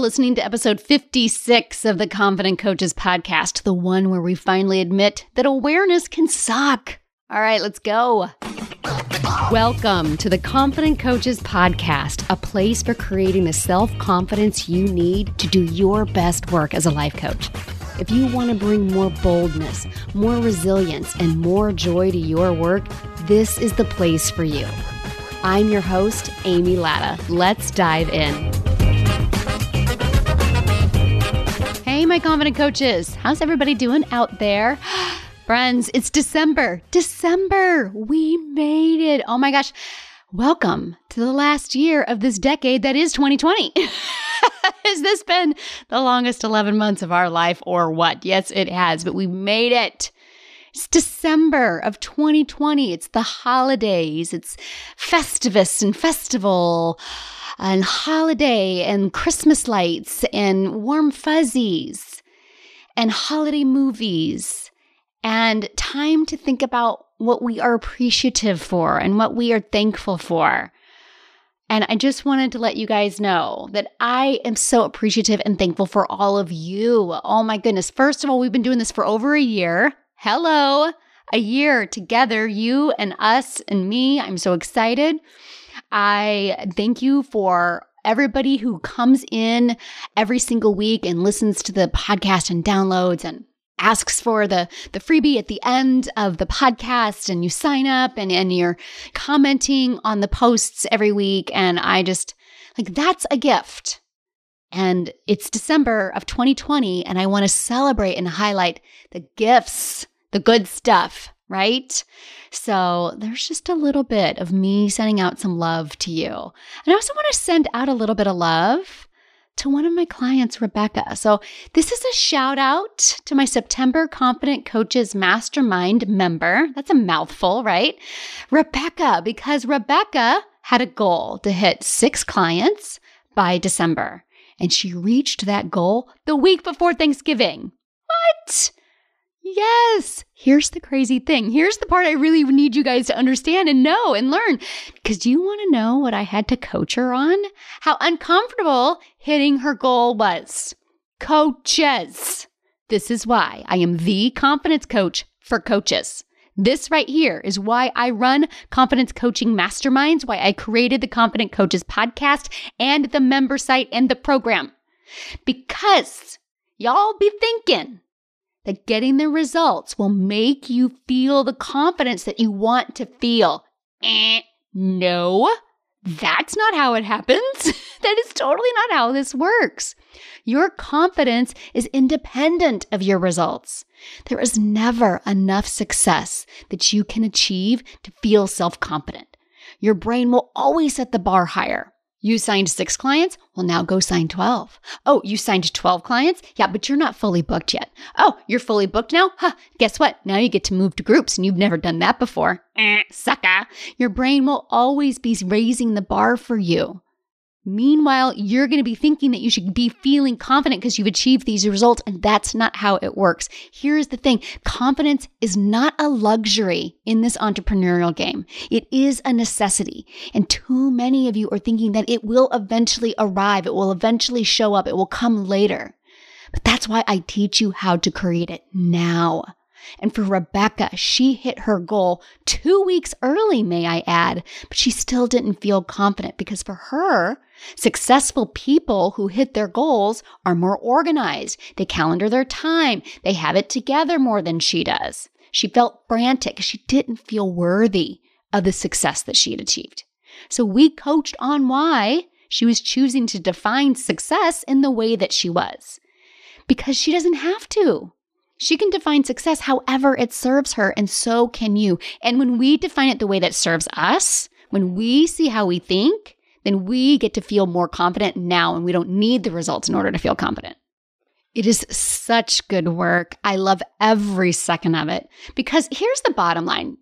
listening to episode 56 of the Confident Coaches podcast, the one where we finally admit that awareness can suck. All right, let's go. Welcome to the Confident Coaches podcast, a place for creating the self confidence you need to do your best work as a life coach. If you want to bring more boldness, more resilience, and more joy to your work, this is the place for you. I'm your host, Amy Latta. Let's dive in. My confident coaches. How's everybody doing out there? Friends, it's December. December. We made it. Oh my gosh. Welcome to the last year of this decade that is 2020. has this been the longest 11 months of our life or what? Yes, it has, but we made it. It's December of 2020. It's the holidays. It's Festivus and festival and holiday and Christmas lights and warm fuzzies and holiday movies and time to think about what we are appreciative for and what we are thankful for. And I just wanted to let you guys know that I am so appreciative and thankful for all of you. Oh my goodness. First of all, we've been doing this for over a year. Hello, a year together, you and us and me. I'm so excited. I thank you for everybody who comes in every single week and listens to the podcast and downloads and asks for the the freebie at the end of the podcast and you sign up and, and you're commenting on the posts every week and i just like that's a gift and it's december of 2020 and i want to celebrate and highlight the gifts the good stuff right so there's just a little bit of me sending out some love to you and i also want to send out a little bit of love to one of my clients, Rebecca. So, this is a shout out to my September Confident Coaches Mastermind member. That's a mouthful, right? Rebecca, because Rebecca had a goal to hit six clients by December, and she reached that goal the week before Thanksgiving. What? Yes. Here's the crazy thing. Here's the part I really need you guys to understand and know and learn. Because do you want to know what I had to coach her on? How uncomfortable hitting her goal was. Coaches. This is why I am the confidence coach for coaches. This right here is why I run confidence coaching masterminds, why I created the Confident Coaches podcast and the member site and the program. Because y'all be thinking, that getting the results will make you feel the confidence that you want to feel. Eh, no, that's not how it happens. that is totally not how this works. Your confidence is independent of your results. There is never enough success that you can achieve to feel self confident. Your brain will always set the bar higher. You signed six clients? Well, now go sign 12. Oh, you signed 12 clients? Yeah, but you're not fully booked yet. Oh, you're fully booked now? Huh, guess what? Now you get to move to groups and you've never done that before. Eh, sucker. Your brain will always be raising the bar for you. Meanwhile, you're going to be thinking that you should be feeling confident because you've achieved these results, and that's not how it works. Here's the thing confidence is not a luxury in this entrepreneurial game, it is a necessity. And too many of you are thinking that it will eventually arrive, it will eventually show up, it will come later. But that's why I teach you how to create it now. And for Rebecca, she hit her goal two weeks early, may I add, but she still didn't feel confident because for her, Successful people who hit their goals are more organized. They calendar their time. They have it together more than she does. She felt frantic. She didn't feel worthy of the success that she had achieved. So we coached on why she was choosing to define success in the way that she was. Because she doesn't have to. She can define success however it serves her, and so can you. And when we define it the way that serves us, when we see how we think, then we get to feel more confident now and we don't need the results in order to feel confident. It is such good work. I love every second of it because here's the bottom line.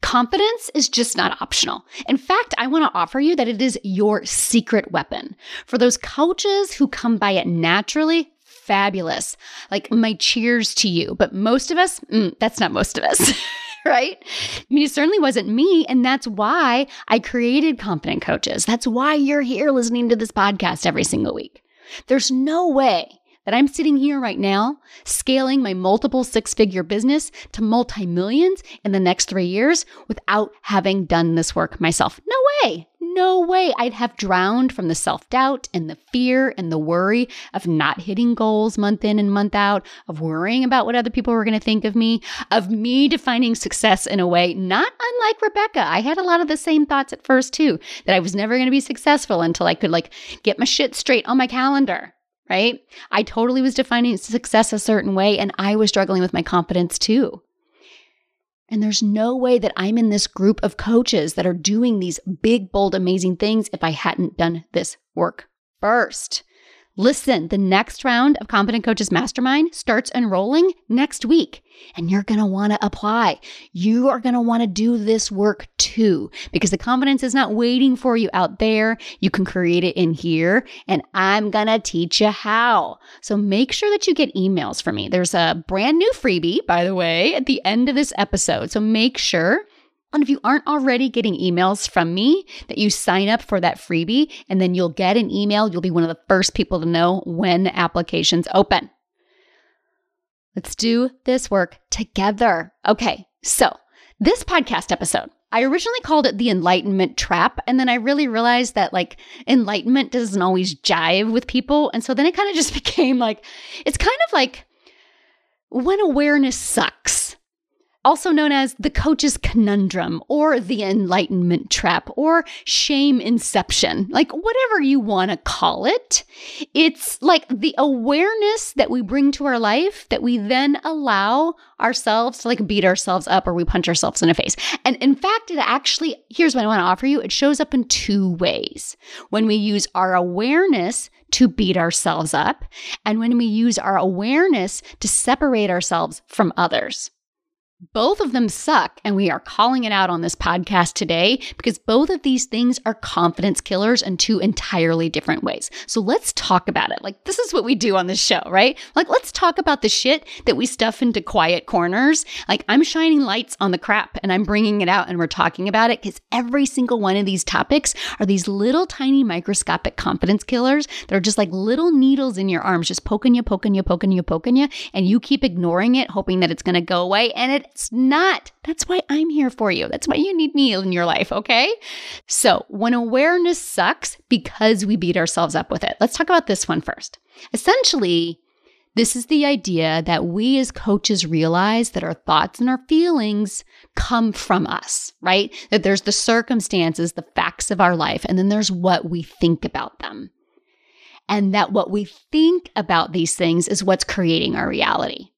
Confidence is just not optional. In fact, I want to offer you that it is your secret weapon. For those coaches who come by it naturally, fabulous. Like my cheers to you. But most of us, mm, that's not most of us. right? I mean, it certainly wasn't me. And that's why I created Confident Coaches. That's why you're here listening to this podcast every single week. There's no way that I'm sitting here right now scaling my multiple six figure business to multi millions in the next three years without having done this work myself. No way. No way I'd have drowned from the self doubt and the fear and the worry of not hitting goals month in and month out, of worrying about what other people were going to think of me, of me defining success in a way not unlike Rebecca. I had a lot of the same thoughts at first too, that I was never going to be successful until I could like get my shit straight on my calendar right? I totally was defining success a certain way and I was struggling with my confidence too. And there's no way that I'm in this group of coaches that are doing these big, bold, amazing things if I hadn't done this work first. Listen, the next round of Confident Coaches Mastermind starts enrolling next week, and you're going to want to apply. You are going to want to do this work too, because the confidence is not waiting for you out there. You can create it in here, and I'm going to teach you how. So make sure that you get emails from me. There's a brand new freebie, by the way, at the end of this episode. So make sure and if you aren't already getting emails from me, that you sign up for that freebie and then you'll get an email. You'll be one of the first people to know when applications open. Let's do this work together. Okay, so this podcast episode, I originally called it the enlightenment trap. And then I really realized that like enlightenment doesn't always jive with people. And so then it kind of just became like, it's kind of like when awareness sucks also known as the coach's conundrum or the enlightenment trap or shame inception, like whatever you want to call it. It's like the awareness that we bring to our life that we then allow ourselves to like beat ourselves up or we punch ourselves in the face. And in fact, it actually, here's what I want to offer you it shows up in two ways. When we use our awareness to beat ourselves up, and when we use our awareness to separate ourselves from others. Both of them suck, and we are calling it out on this podcast today because both of these things are confidence killers in two entirely different ways. So let's talk about it. Like, this is what we do on this show, right? Like, let's talk about the shit that we stuff into quiet corners. Like, I'm shining lights on the crap and I'm bringing it out and we're talking about it because every single one of these topics are these little tiny microscopic confidence killers that are just like little needles in your arms, just poking you, poking you, poking you, poking you, and you keep ignoring it, hoping that it's going to go away. And it it's not. That's why I'm here for you. That's why you need me in your life, okay? So, when awareness sucks because we beat ourselves up with it, let's talk about this one first. Essentially, this is the idea that we as coaches realize that our thoughts and our feelings come from us, right? That there's the circumstances, the facts of our life, and then there's what we think about them. And that what we think about these things is what's creating our reality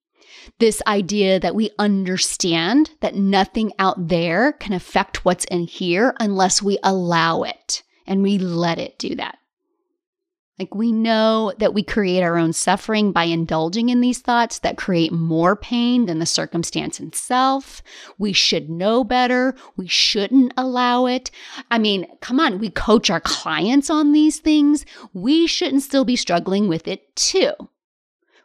this idea that we understand that nothing out there can affect what's in here unless we allow it and we let it do that. Like we know that we create our own suffering by indulging in these thoughts that create more pain than the circumstance itself. We should know better. We shouldn't allow it. I mean, come on, we coach our clients on these things. We shouldn't still be struggling with it too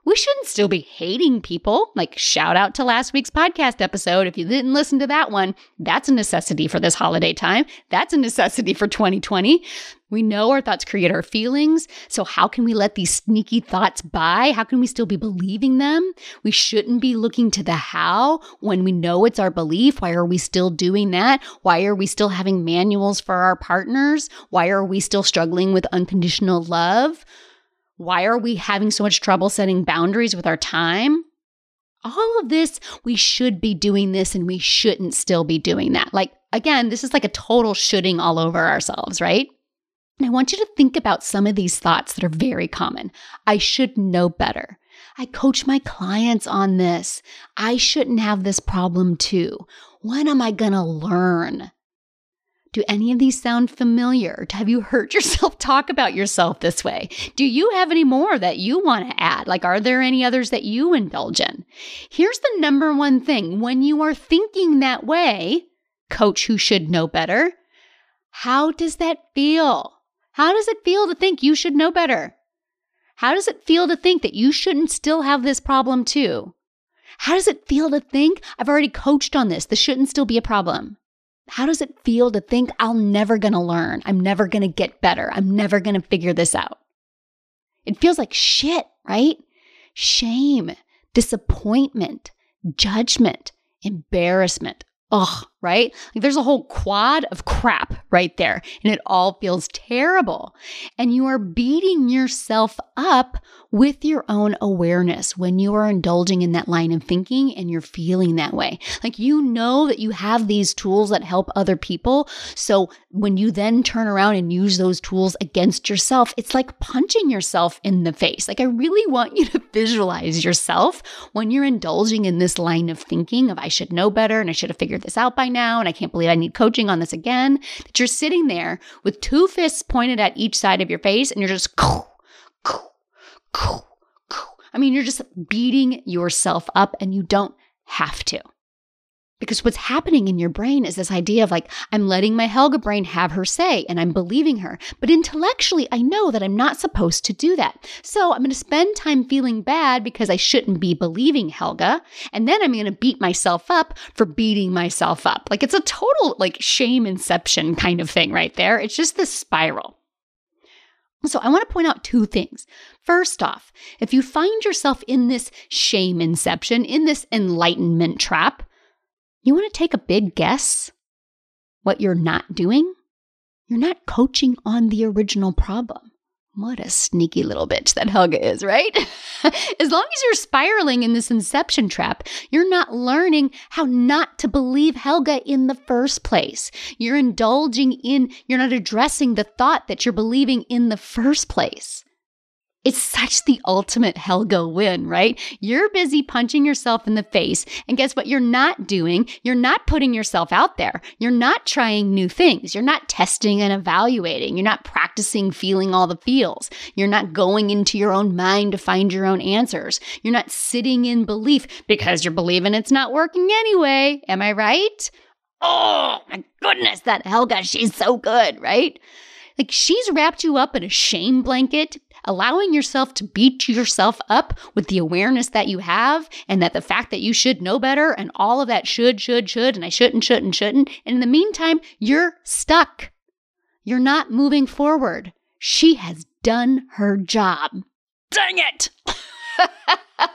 we shouldn't still be hating people. Like, shout out to last week's podcast episode. If you didn't listen to that one, that's a necessity for this holiday time. That's a necessity for 2020. We know our thoughts create our feelings. So, how can we let these sneaky thoughts by? How can we still be believing them? We shouldn't be looking to the how when we know it's our belief. Why are we still doing that? Why are we still having manuals for our partners? Why are we still struggling with unconditional love? Why are we having so much trouble setting boundaries with our time? All of this, we should be doing this and we shouldn't still be doing that. Like, again, this is like a total shooting all over ourselves, right? And I want you to think about some of these thoughts that are very common. I should know better. I coach my clients on this. I shouldn't have this problem too. When am I going to learn? Do any of these sound familiar? Have you heard yourself talk about yourself this way? Do you have any more that you want to add? Like, are there any others that you indulge in? Here's the number one thing when you are thinking that way, coach who should know better, how does that feel? How does it feel to think you should know better? How does it feel to think that you shouldn't still have this problem too? How does it feel to think I've already coached on this? This shouldn't still be a problem? How does it feel to think I'm never going to learn? I'm never going to get better. I'm never going to figure this out. It feels like shit, right? Shame, disappointment, judgment, embarrassment. Ugh, right? Like there's a whole quad of crap right there, and it all feels terrible. And you are beating yourself up with your own awareness when you are indulging in that line of thinking and you're feeling that way. Like you know that you have these tools that help other people. So when you then turn around and use those tools against yourself, it's like punching yourself in the face. Like I really want you to visualize yourself when you're indulging in this line of thinking of I should know better and I should have figured this out by now and I can't believe I need coaching on this again. That you're sitting there with two fists pointed at each side of your face and you're just I mean, you're just beating yourself up and you don't have to. Because what's happening in your brain is this idea of like, I'm letting my Helga brain have her say and I'm believing her. But intellectually, I know that I'm not supposed to do that. So I'm going to spend time feeling bad because I shouldn't be believing Helga. And then I'm going to beat myself up for beating myself up. Like it's a total like shame inception kind of thing right there. It's just this spiral. So, I want to point out two things. First off, if you find yourself in this shame inception, in this enlightenment trap, you want to take a big guess what you're not doing? You're not coaching on the original problem. What a sneaky little bitch that Helga is, right? as long as you're spiraling in this inception trap, you're not learning how not to believe Helga in the first place. You're indulging in, you're not addressing the thought that you're believing in the first place. It's such the ultimate Helga win, right? You're busy punching yourself in the face. And guess what? You're not doing. You're not putting yourself out there. You're not trying new things. You're not testing and evaluating. You're not practicing feeling all the feels. You're not going into your own mind to find your own answers. You're not sitting in belief because you're believing it's not working anyway. Am I right? Oh my goodness, that Helga, she's so good, right? Like she's wrapped you up in a shame blanket allowing yourself to beat yourself up with the awareness that you have and that the fact that you should know better and all of that should, should, should, and I shouldn't, shouldn't, shouldn't. And in the meantime, you're stuck. You're not moving forward. She has done her job. Dang it!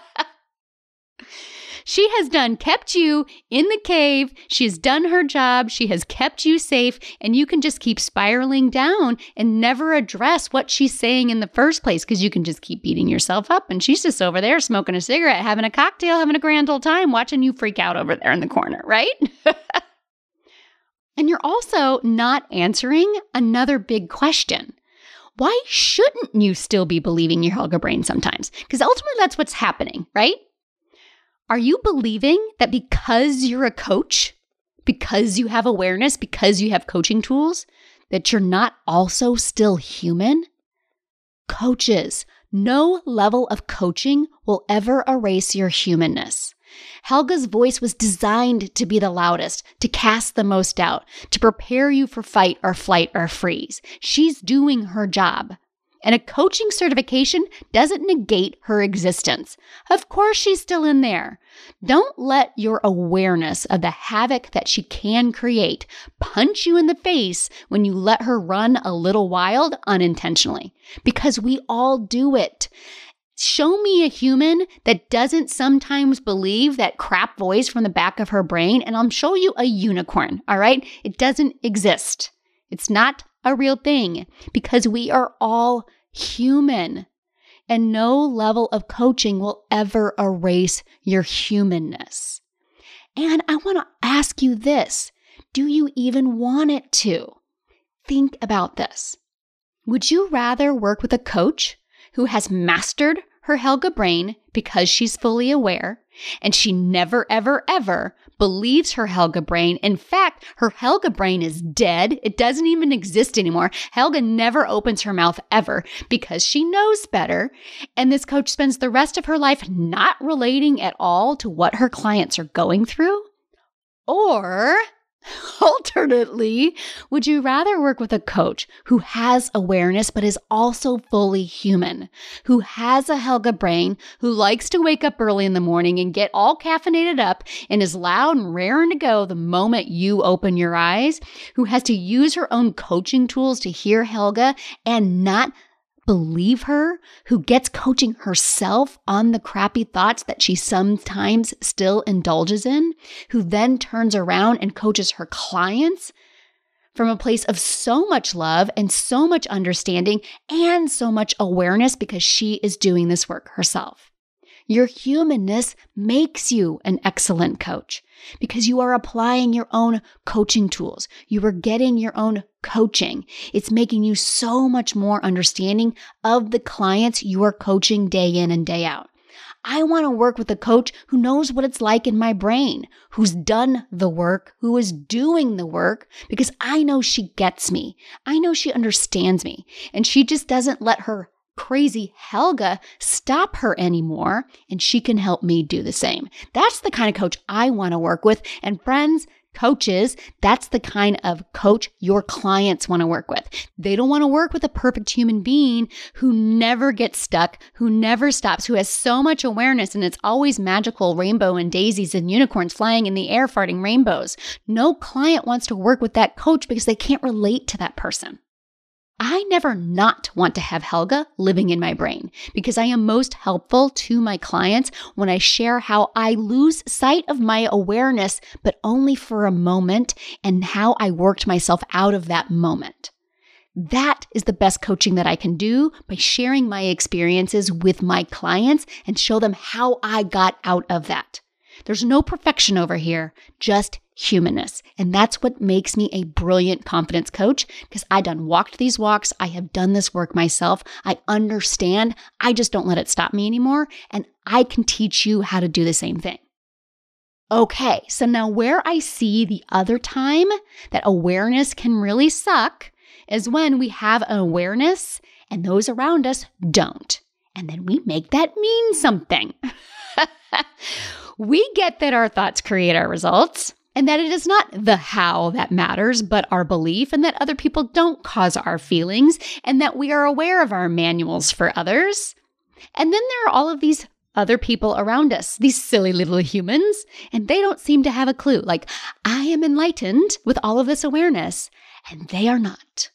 She has done kept you in the cave. She has done her job. She has kept you safe. And you can just keep spiraling down and never address what she's saying in the first place because you can just keep beating yourself up. And she's just over there smoking a cigarette, having a cocktail, having a grand old time, watching you freak out over there in the corner, right? and you're also not answering another big question why shouldn't you still be believing your Helga brain sometimes? Because ultimately, that's what's happening, right? Are you believing that because you're a coach, because you have awareness, because you have coaching tools, that you're not also still human? Coaches, no level of coaching will ever erase your humanness. Helga's voice was designed to be the loudest, to cast the most doubt, to prepare you for fight or flight or freeze. She's doing her job. And a coaching certification doesn't negate her existence. Of course, she's still in there. Don't let your awareness of the havoc that she can create punch you in the face when you let her run a little wild unintentionally, because we all do it. Show me a human that doesn't sometimes believe that crap voice from the back of her brain, and I'll show you a unicorn, all right? It doesn't exist. It's not a real thing because we are all human. And no level of coaching will ever erase your humanness. And I want to ask you this do you even want it to? Think about this. Would you rather work with a coach who has mastered her Helga brain because she's fully aware and she never, ever, ever believes her Helga brain. In fact, her Helga brain is dead. It doesn't even exist anymore. Helga never opens her mouth ever because she knows better. And this coach spends the rest of her life not relating at all to what her clients are going through. Or Alternately, would you rather work with a coach who has awareness but is also fully human, who has a Helga brain, who likes to wake up early in the morning and get all caffeinated up and is loud and raring to go the moment you open your eyes, who has to use her own coaching tools to hear Helga and not believe her, who gets coaching herself on the crappy thoughts that she sometimes still indulges in, who then turns around and coaches her clients from a place of so much love and so much understanding and so much awareness because she is doing this work herself. Your humanness makes you an excellent coach because you are applying your own coaching tools. You are getting your own coaching. It's making you so much more understanding of the clients you are coaching day in and day out. I want to work with a coach who knows what it's like in my brain, who's done the work, who is doing the work, because I know she gets me. I know she understands me. And she just doesn't let her crazy Helga stop her anymore, and she can help me do the same. That's the kind of coach I want to work with. And friends, coaches, that's the kind of coach your clients want to work with. They don't want to work with a perfect human being who never gets stuck, who never stops, who has so much awareness and it's always magical rainbow and daisies and unicorns flying in the air farting rainbows. No client wants to work with that coach because they can't relate to that person. I never not want to have Helga living in my brain because I am most helpful to my clients when I share how I lose sight of my awareness, but only for a moment, and how I worked myself out of that moment. That is the best coaching that I can do by sharing my experiences with my clients and show them how I got out of that. There's no perfection over here, just humanness. And that's what makes me a brilliant confidence coach because I done walked these walks. I have done this work myself. I understand. I just don't let it stop me anymore. And I can teach you how to do the same thing. Okay, so now where I see the other time that awareness can really suck is when we have an awareness and those around us don't. And then we make that mean something. we get that our thoughts create our results and that it is not the how that matters, but our belief, and that other people don't cause our feelings, and that we are aware of our manuals for others. And then there are all of these other people around us, these silly little humans, and they don't seem to have a clue. Like, I am enlightened with all of this awareness, and they are not.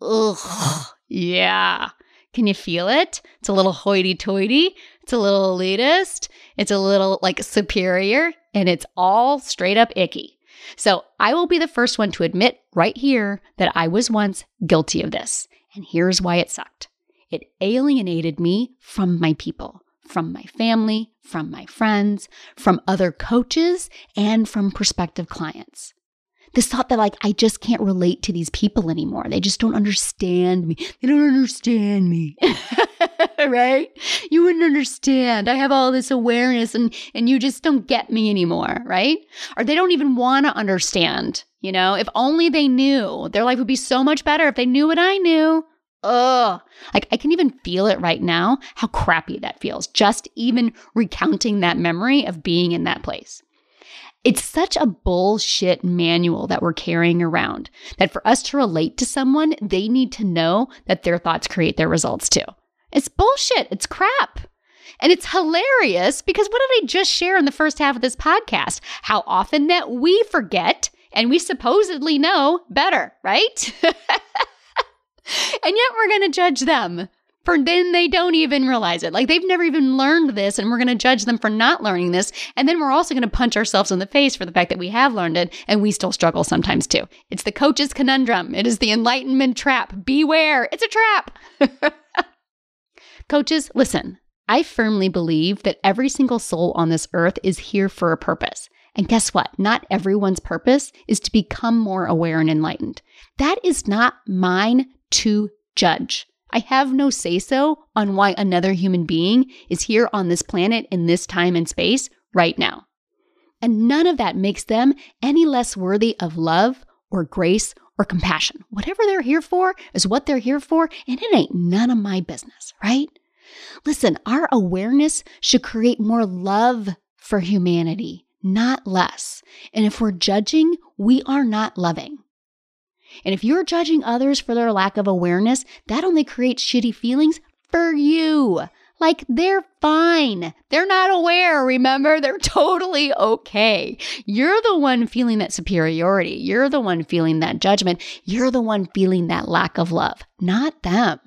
Ugh, yeah. Can you feel it? It's a little hoity toity. It's a little elitist. It's a little like superior and it's all straight up icky. So I will be the first one to admit right here that I was once guilty of this. And here's why it sucked it alienated me from my people, from my family, from my friends, from other coaches, and from prospective clients this thought that like I just can't relate to these people anymore. They just don't understand me. They don't understand me. right? You wouldn't understand. I have all this awareness and and you just don't get me anymore, right? Or they don't even want to understand. You know, if only they knew. Their life would be so much better if they knew what I knew. Ugh. Like I can even feel it right now, how crappy that feels. Just even recounting that memory of being in that place. It's such a bullshit manual that we're carrying around that for us to relate to someone, they need to know that their thoughts create their results too. It's bullshit. It's crap. And it's hilarious because what did I just share in the first half of this podcast? How often that we forget and we supposedly know better, right? and yet we're going to judge them for then they don't even realize it. Like they've never even learned this, and we're going to judge them for not learning this. And then we're also going to punch ourselves in the face for the fact that we have learned it, and we still struggle sometimes too. It's the coach's conundrum. It is the enlightenment trap. Beware, it's a trap. Coaches, listen. I firmly believe that every single soul on this earth is here for a purpose. And guess what? Not everyone's purpose is to become more aware and enlightened. That is not mine to judge. I have no say so on why another human being is here on this planet in this time and space right now. And none of that makes them any less worthy of love or grace or compassion. Whatever they're here for is what they're here for, and it ain't none of my business, right? Listen, our awareness should create more love for humanity, not less. And if we're judging, we are not loving. And if you're judging others for their lack of awareness, that only creates shitty feelings for you. Like they're fine. They're not aware, remember? They're totally okay. You're the one feeling that superiority. You're the one feeling that judgment. You're the one feeling that lack of love, not them.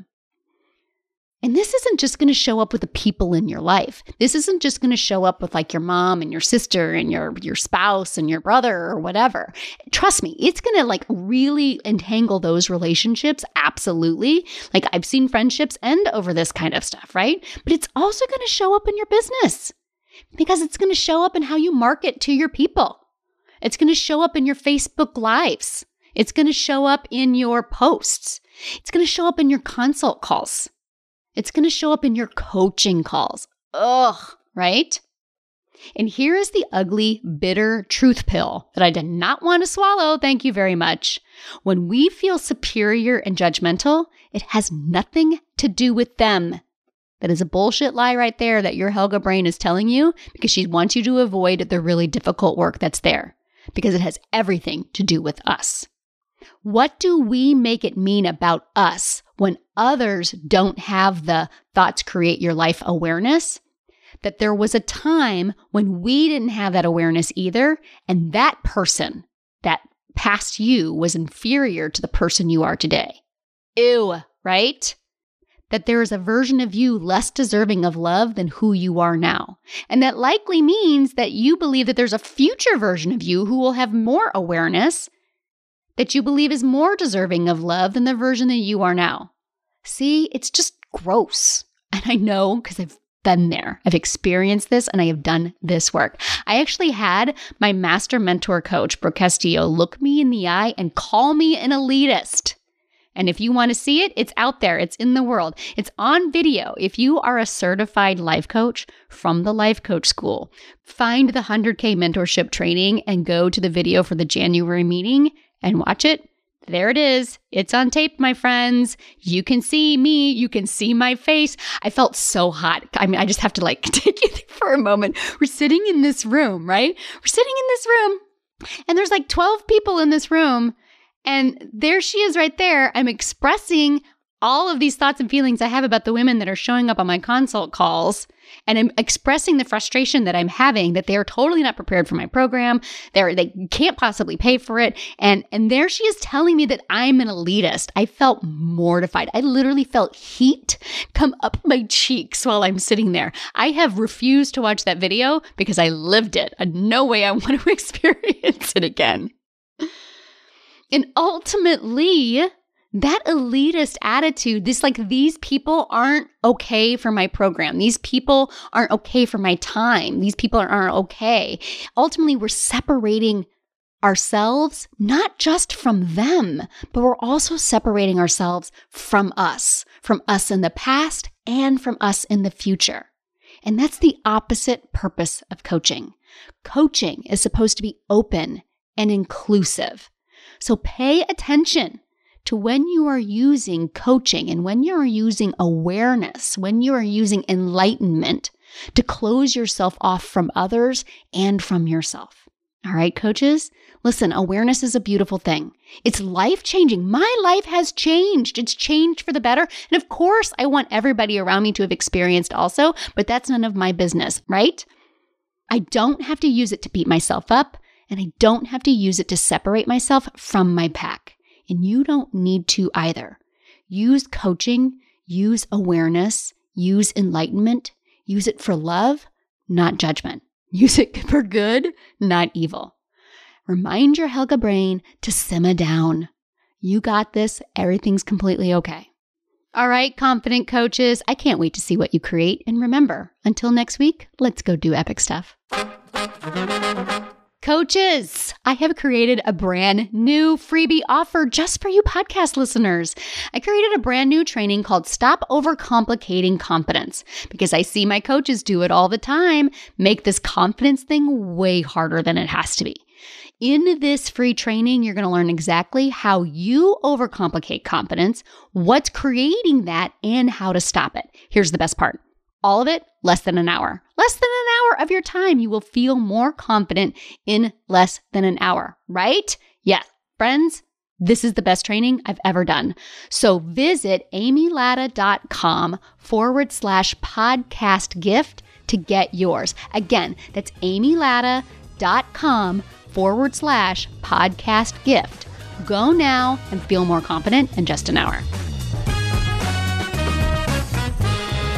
And this isn't just going to show up with the people in your life. This isn't just going to show up with like your mom and your sister and your your spouse and your brother or whatever. Trust me, it's going to like really entangle those relationships absolutely. Like I've seen friendships end over this kind of stuff, right? But it's also going to show up in your business because it's going to show up in how you market to your people. It's going to show up in your Facebook lives. It's going to show up in your posts. It's going to show up in your consult calls. It's going to show up in your coaching calls. Ugh, right? And here is the ugly, bitter truth pill that I did not want to swallow. Thank you very much. When we feel superior and judgmental, it has nothing to do with them. That is a bullshit lie right there that your Helga brain is telling you because she wants you to avoid the really difficult work that's there because it has everything to do with us. What do we make it mean about us when others don't have the thoughts create your life awareness? That there was a time when we didn't have that awareness either, and that person, that past you, was inferior to the person you are today. Ew, right? that there is a version of you less deserving of love than who you are now. And that likely means that you believe that there's a future version of you who will have more awareness that you believe is more deserving of love than the version that you are now. See, it's just gross. And I know because I've been there. I've experienced this and I have done this work. I actually had my master mentor coach, Brooke Castillo, look me in the eye and call me an elitist. And if you want to see it, it's out there, it's in the world, it's on video. If you are a certified life coach from the Life Coach School, find the 100K mentorship training and go to the video for the January meeting and watch it. There it is. It's on tape, my friends. You can see me. You can see my face. I felt so hot. I mean, I just have to like take you for a moment. We're sitting in this room, right? We're sitting in this room, and there's like 12 people in this room. And there she is right there. I'm expressing all of these thoughts and feelings I have about the women that are showing up on my consult calls. And I'm expressing the frustration that I'm having that they are totally not prepared for my program. They're, they can't possibly pay for it. And, and there she is telling me that I'm an elitist. I felt mortified. I literally felt heat come up my cheeks while I'm sitting there. I have refused to watch that video because I lived it. No way I want to experience it again. And ultimately, that elitist attitude, this like, these people aren't okay for my program. These people aren't okay for my time. These people aren't okay. Ultimately, we're separating ourselves, not just from them, but we're also separating ourselves from us, from us in the past and from us in the future. And that's the opposite purpose of coaching. Coaching is supposed to be open and inclusive. So pay attention to when you are using coaching and when you are using awareness, when you are using enlightenment to close yourself off from others and from yourself. All right, coaches, listen, awareness is a beautiful thing. It's life changing. My life has changed. It's changed for the better. And of course, I want everybody around me to have experienced also, but that's none of my business, right? I don't have to use it to beat myself up, and I don't have to use it to separate myself from my pack and you don't need to either. Use coaching, use awareness, use enlightenment, use it for love, not judgment. Use it for good, not evil. Remind your Helga brain to simmer down. You got this. Everything's completely okay. All right, confident coaches, I can't wait to see what you create. And remember, until next week, let's go do epic stuff. Coaches, I have created a brand new freebie offer just for you podcast listeners. I created a brand new training called Stop Overcomplicating Confidence because I see my coaches do it all the time, make this confidence thing way harder than it has to be. In this free training, you're going to learn exactly how you overcomplicate confidence, what's creating that, and how to stop it. Here's the best part all of it less than an hour. Less than an hour of your time. You will feel more confident in less than an hour, right? Yes, friends, this is the best training I've ever done. So visit amylatta.com forward slash podcast gift to get yours. Again, that's amylatta.com forward slash podcast gift. Go now and feel more confident in just an hour.